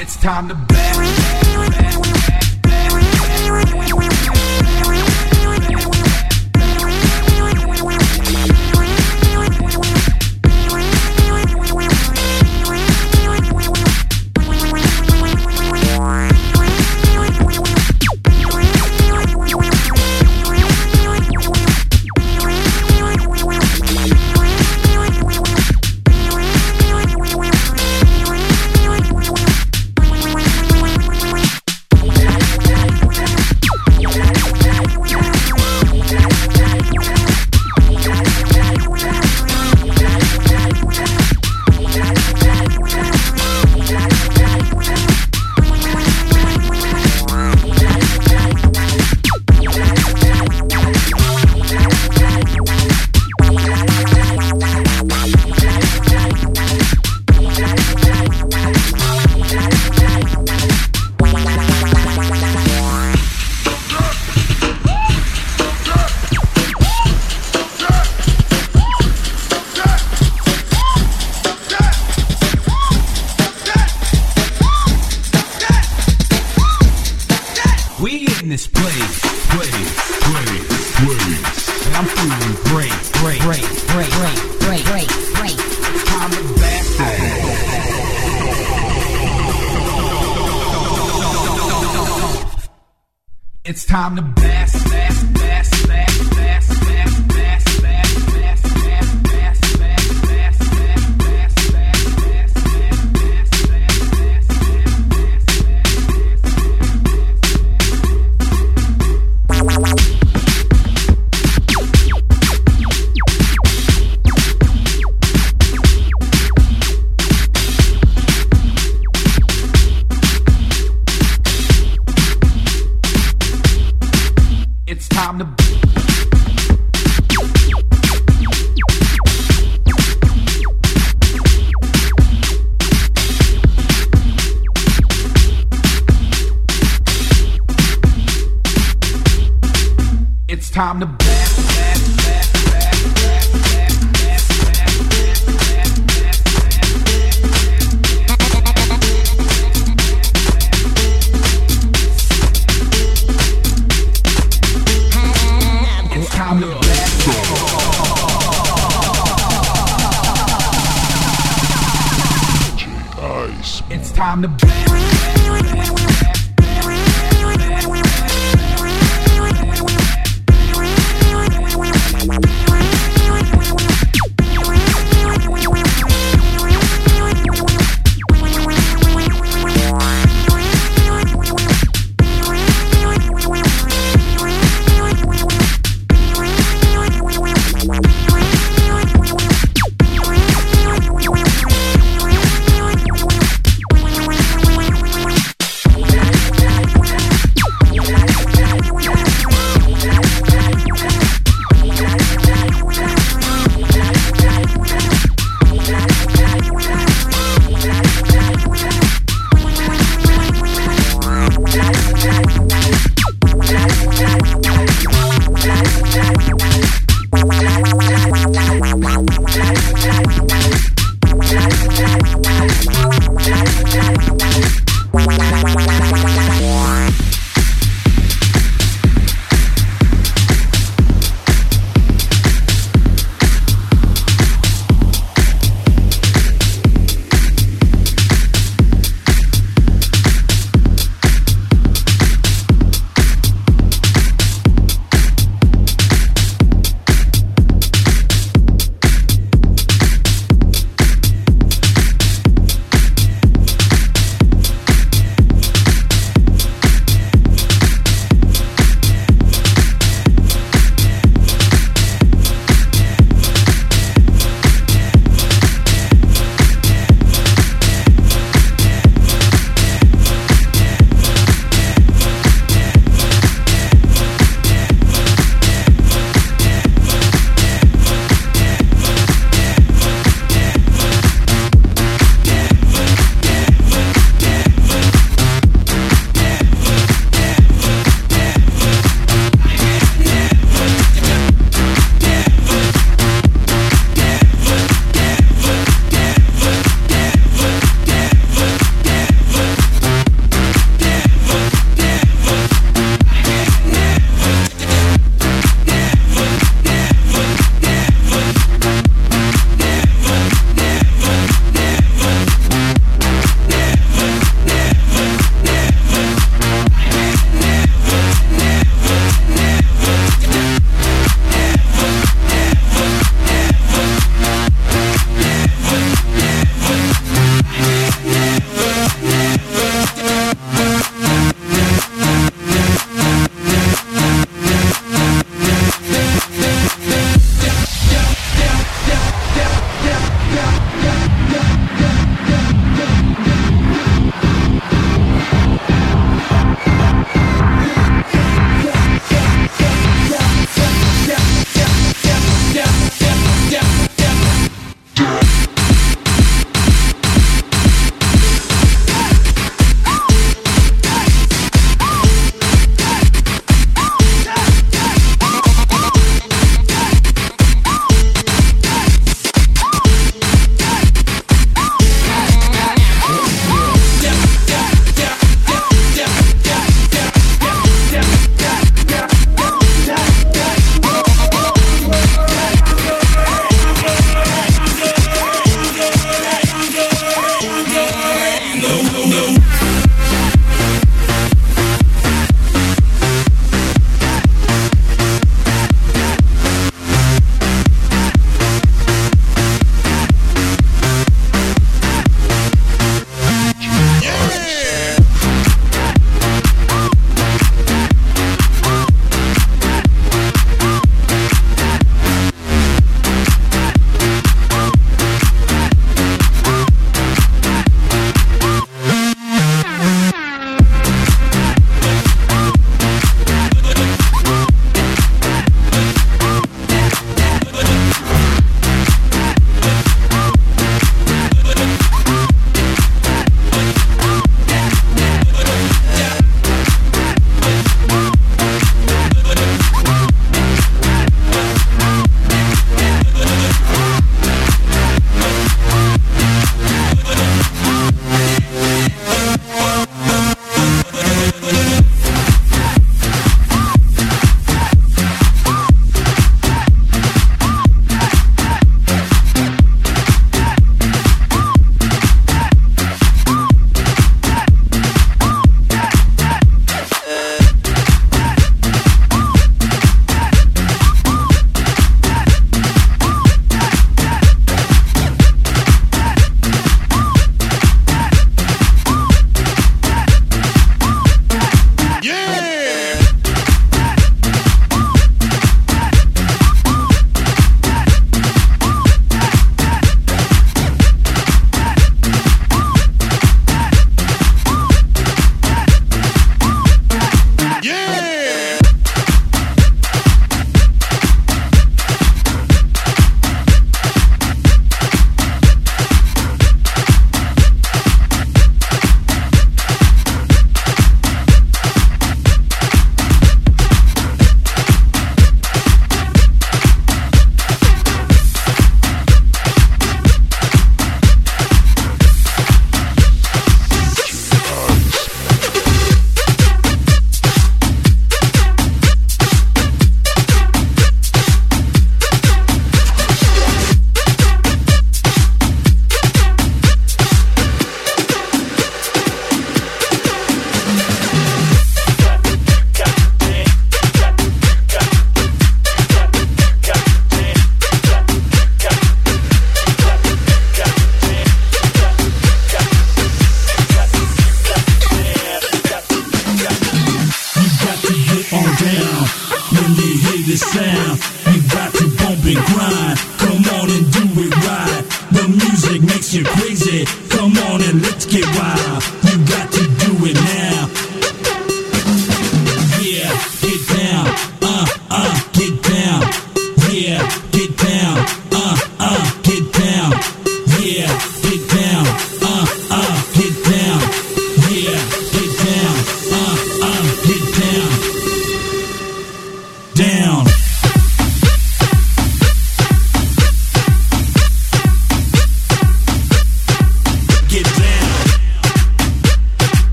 It's time to back.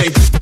say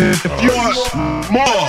if you want more.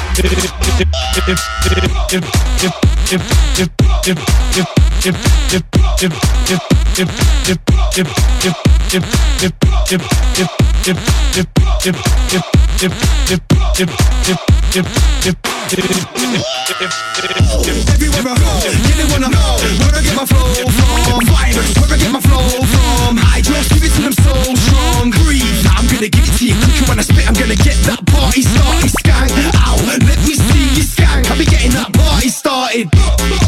I'm gonna. I'm gonna get that party started. Started.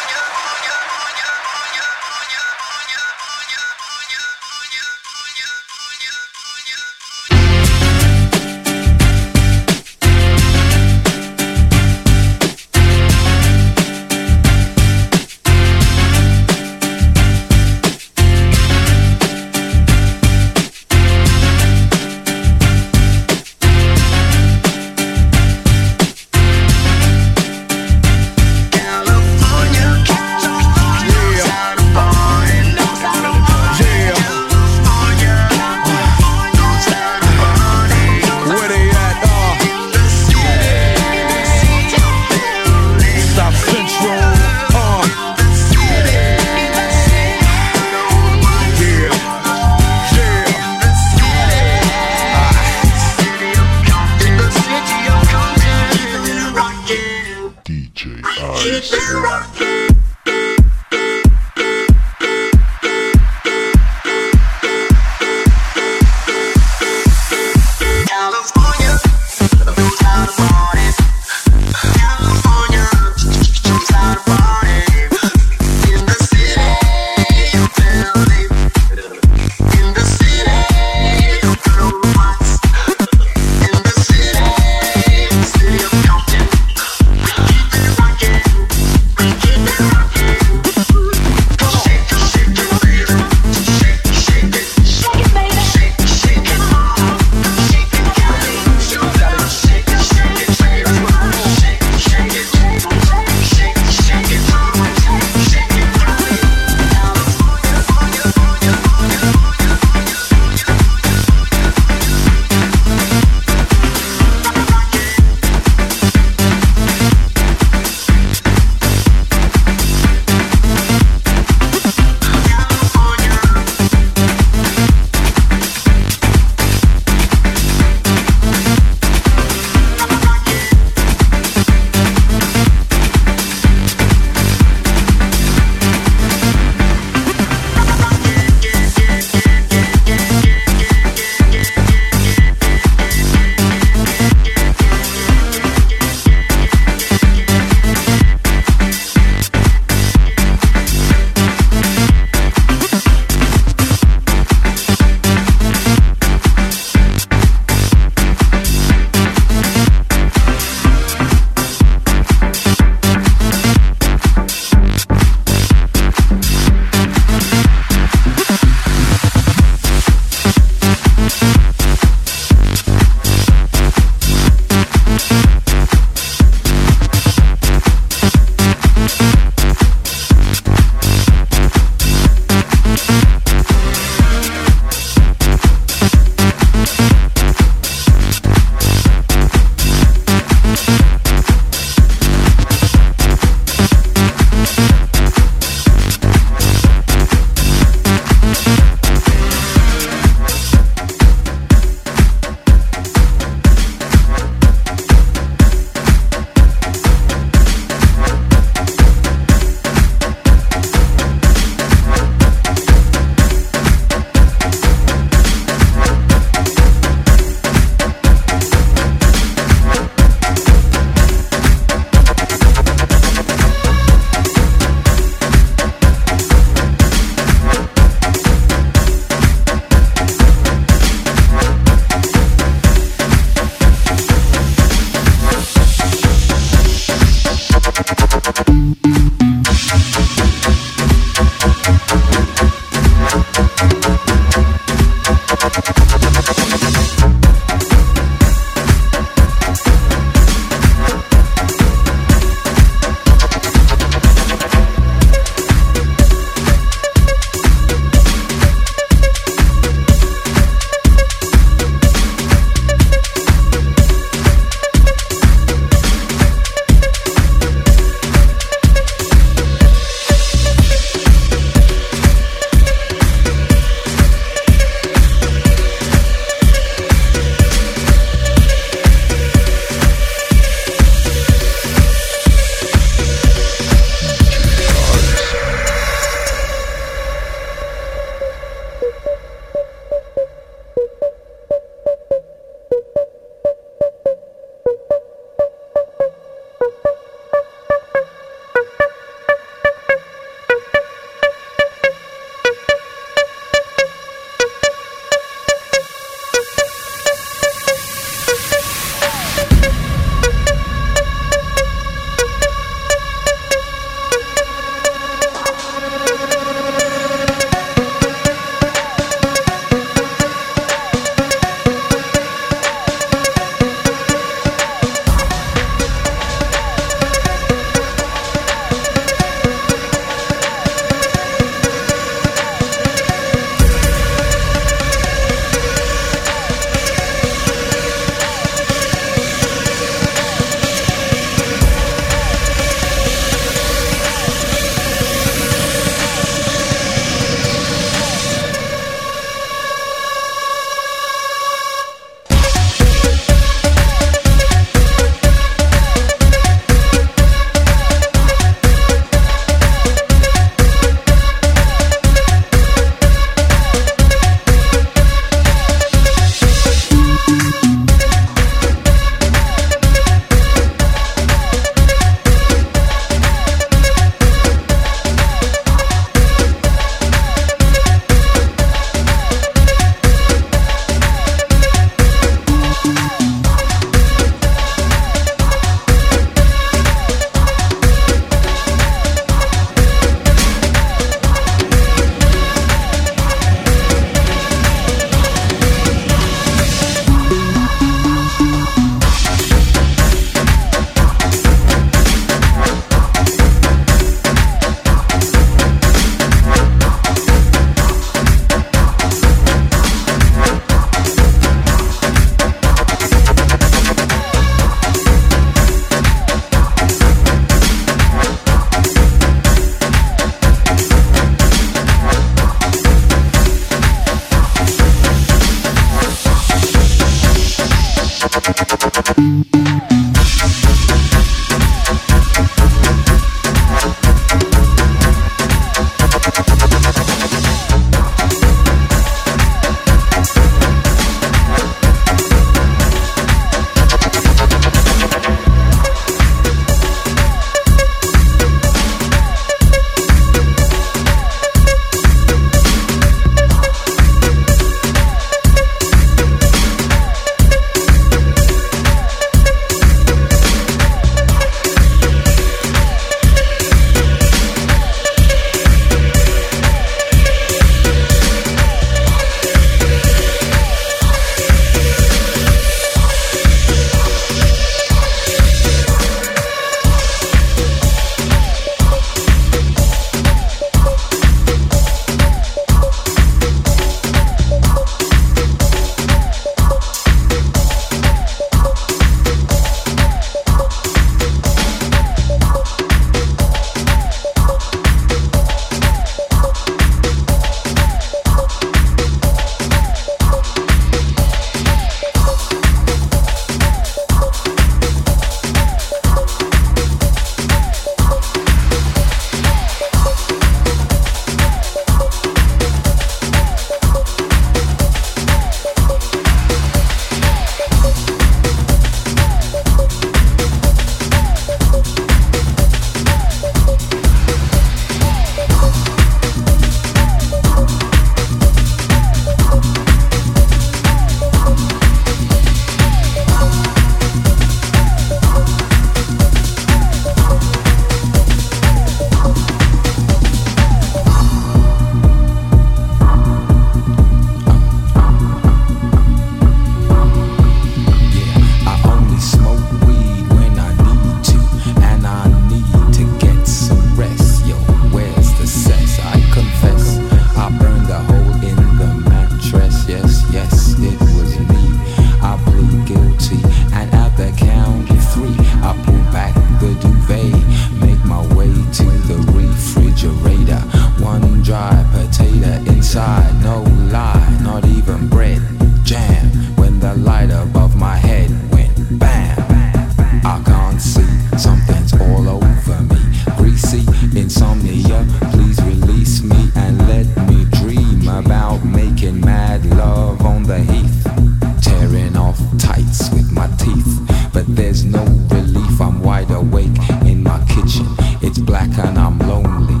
There's no relief, I'm wide awake in my kitchen. It's black and I'm lonely.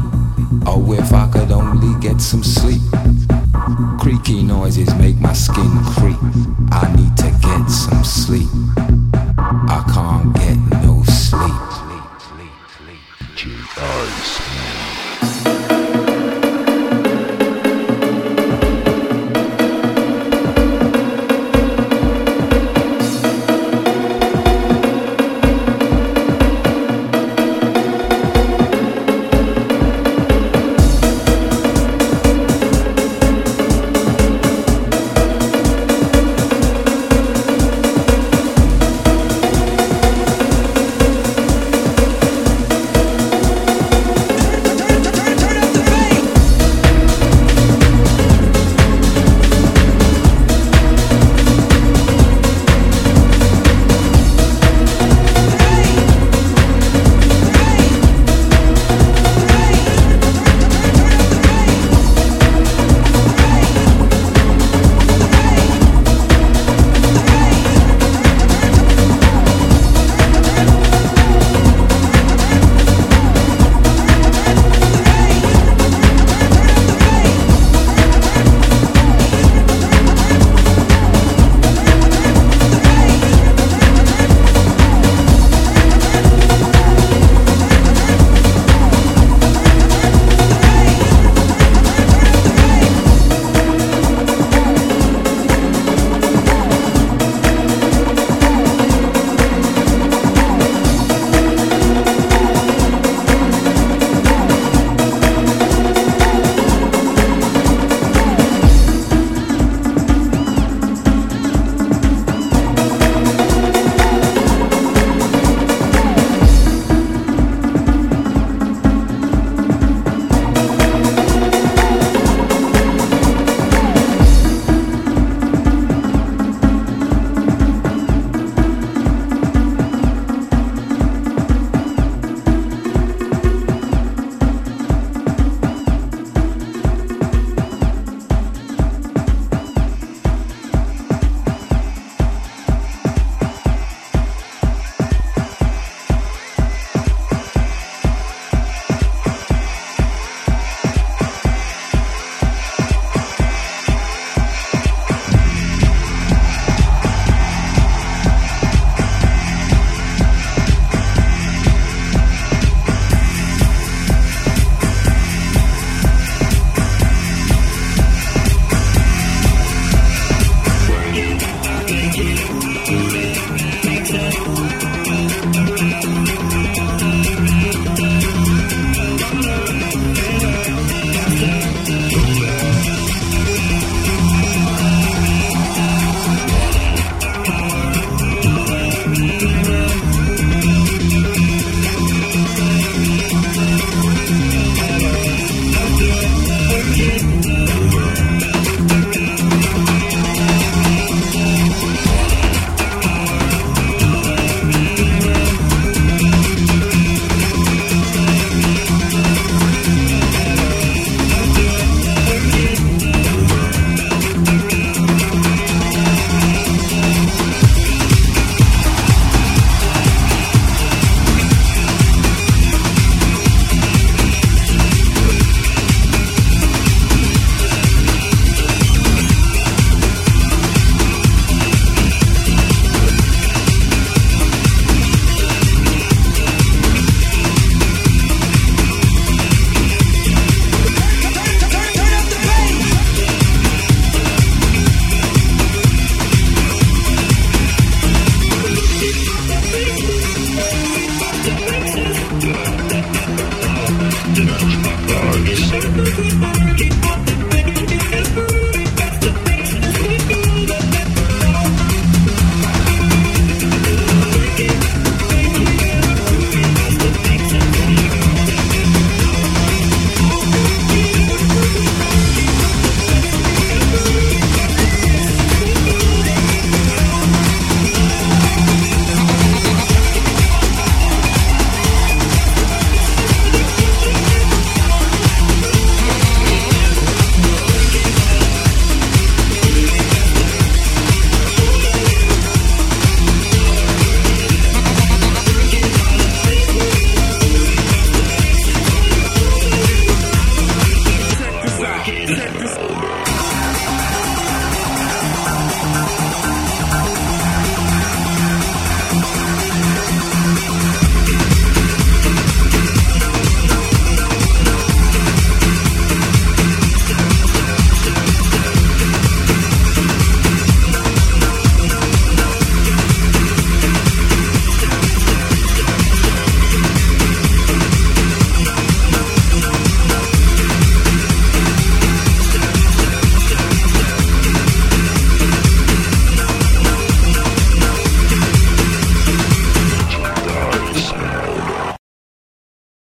Oh, if I could only get some sleep. Creaky noises make my skin creep. I need to get some sleep. I can't get no sleep. Two eyes.